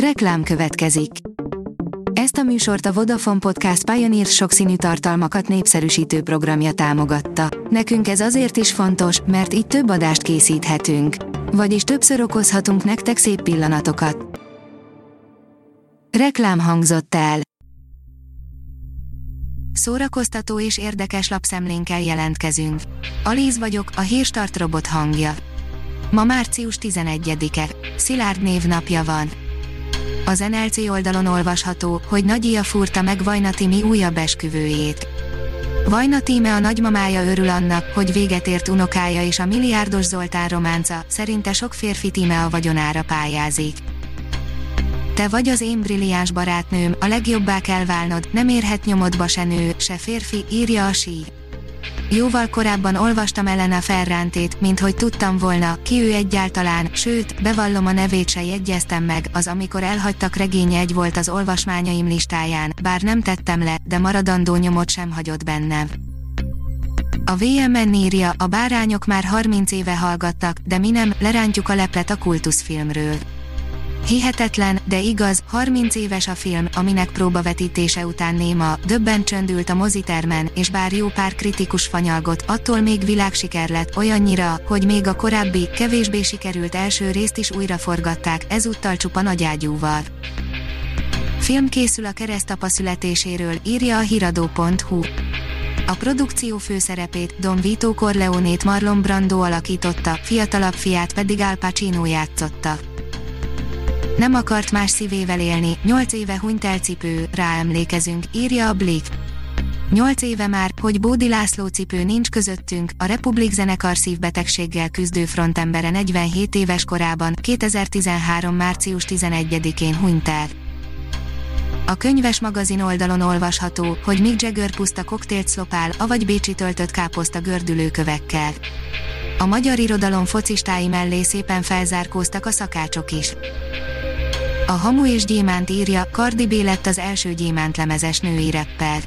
Reklám következik. Ezt a műsort a Vodafone Podcast Pioneer sokszínű tartalmakat népszerűsítő programja támogatta. Nekünk ez azért is fontos, mert így több adást készíthetünk. Vagyis többször okozhatunk nektek szép pillanatokat. Reklám hangzott el. Szórakoztató és érdekes lapszemlénkkel jelentkezünk. Alíz vagyok, a hírstart robot hangja. Ma március 11-e. Szilárd névnapja van. Az NLC oldalon olvasható, hogy Nagyia furta meg Vajna újabb esküvőjét. Vajna Tíme a nagymamája örül annak, hogy véget ért unokája és a milliárdos Zoltán románca, szerinte sok férfi Tíme a vagyonára pályázik. Te vagy az én brilliáns barátnőm, a legjobbá kell válnod, nem érhet nyomodba se nő, se férfi, írja a sí. Jóval korábban olvastam Elena Ferrántét, mint hogy tudtam volna, ki ő egyáltalán, sőt, bevallom a nevét se jegyeztem meg, az amikor elhagytak regénye egy volt az olvasmányaim listáján, bár nem tettem le, de maradandó nyomot sem hagyott bennem. A VMN írja, a bárányok már 30 éve hallgattak, de mi nem, lerántjuk a leplet a kultuszfilmről. Hihetetlen, de igaz, 30 éves a film, aminek próbavetítése után néma, döbben csöndült a mozitermen, és bár jó pár kritikus fanyalgot, attól még világsiker lett olyannyira, hogy még a korábbi, kevésbé sikerült első részt is újra forgatták, ezúttal csupa nagyágyúval. Film készül a keresztapa születéséről, írja a hiradó.hu. A produkció főszerepét Don Vito Corleonét Marlon Brando alakította, fiatalabb fiát pedig Al Pacino játszotta. Nem akart más szívével élni, nyolc éve hunyt el cipő, ráemlékezünk, írja a Blick. Nyolc éve már, hogy Bódi László cipő nincs közöttünk, a Republik zenekar szívbetegséggel küzdő frontembere 47 éves korában, 2013. március 11-én hunyt el. A könyves magazin oldalon olvasható, hogy Mick Jagger puszta koktélt szlopál, avagy Bécsi töltött káposzta gördülőkövekkel. A magyar irodalom focistái mellé szépen felzárkóztak a szakácsok is. A Hamu és Gyémánt írja, Cardi B lett az első gyémánt lemezes női rapper.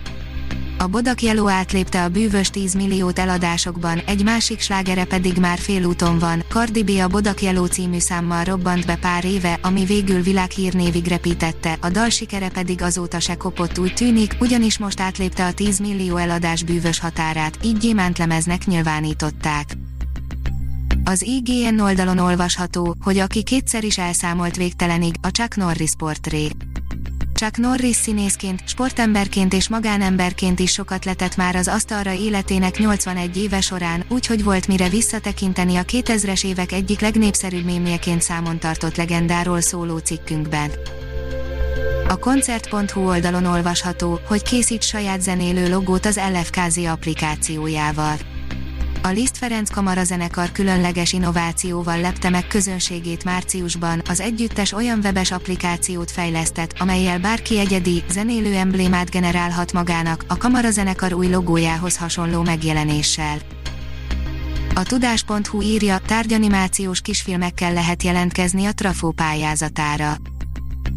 A Bodak Jeló átlépte a bűvös 10 milliót eladásokban, egy másik slágere pedig már félúton van. Cardi B a Bodak Jeló című számmal robbant be pár éve, ami végül világhírnévig repítette, a dal sikere pedig azóta se kopott úgy tűnik, ugyanis most átlépte a 10 millió eladás bűvös határát, így gyémánt lemeznek nyilvánították. Az IGN oldalon olvasható, hogy aki kétszer is elszámolt végtelenig, a Chuck Norris portré. Chuck Norris színészként, sportemberként és magánemberként is sokat letett már az asztalra életének 81 éve során, úgyhogy volt mire visszatekinteni a 2000-es évek egyik legnépszerűbb mémjeként számon tartott legendáról szóló cikkünkben. A koncert.hu oldalon olvasható, hogy készít saját zenélő logót az LFKZ applikációjával a Liszt Ferenc Kamarazenekar különleges innovációval lepte meg közönségét márciusban, az együttes olyan webes applikációt fejlesztett, amelyel bárki egyedi, zenélő emblémát generálhat magának, a Kamarazenekar új logójához hasonló megjelenéssel. A tudás.hu írja, tárgyanimációs kisfilmekkel lehet jelentkezni a Trafó pályázatára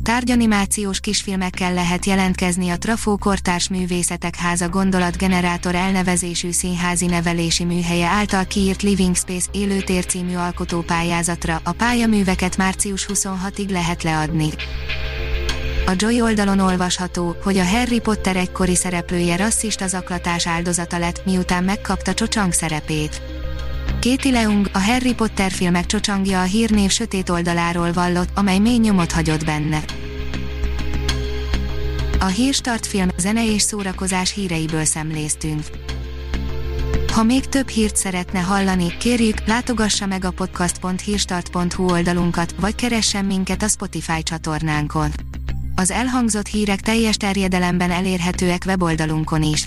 Tárgyanimációs kisfilmekkel lehet jelentkezni a Trafó Kortárs Művészetek Háza gondolatgenerátor elnevezésű színházi nevelési műhelye által kiírt Living Space élőtér című alkotópályázatra. A pályaműveket március 26-ig lehet leadni. A Joy oldalon olvasható, hogy a Harry Potter egykori szereplője rasszista zaklatás áldozata lett, miután megkapta Csocsang szerepét. Kéti Leung, a Harry Potter filmek csocsangja a hírnév sötét oldaláról vallott, amely mély nyomot hagyott benne. A Hírstart film, zene és szórakozás híreiből szemléztünk. Ha még több hírt szeretne hallani, kérjük, látogassa meg a podcast.hírstart.hu oldalunkat, vagy keressen minket a Spotify csatornánkon. Az elhangzott hírek teljes terjedelemben elérhetőek weboldalunkon is.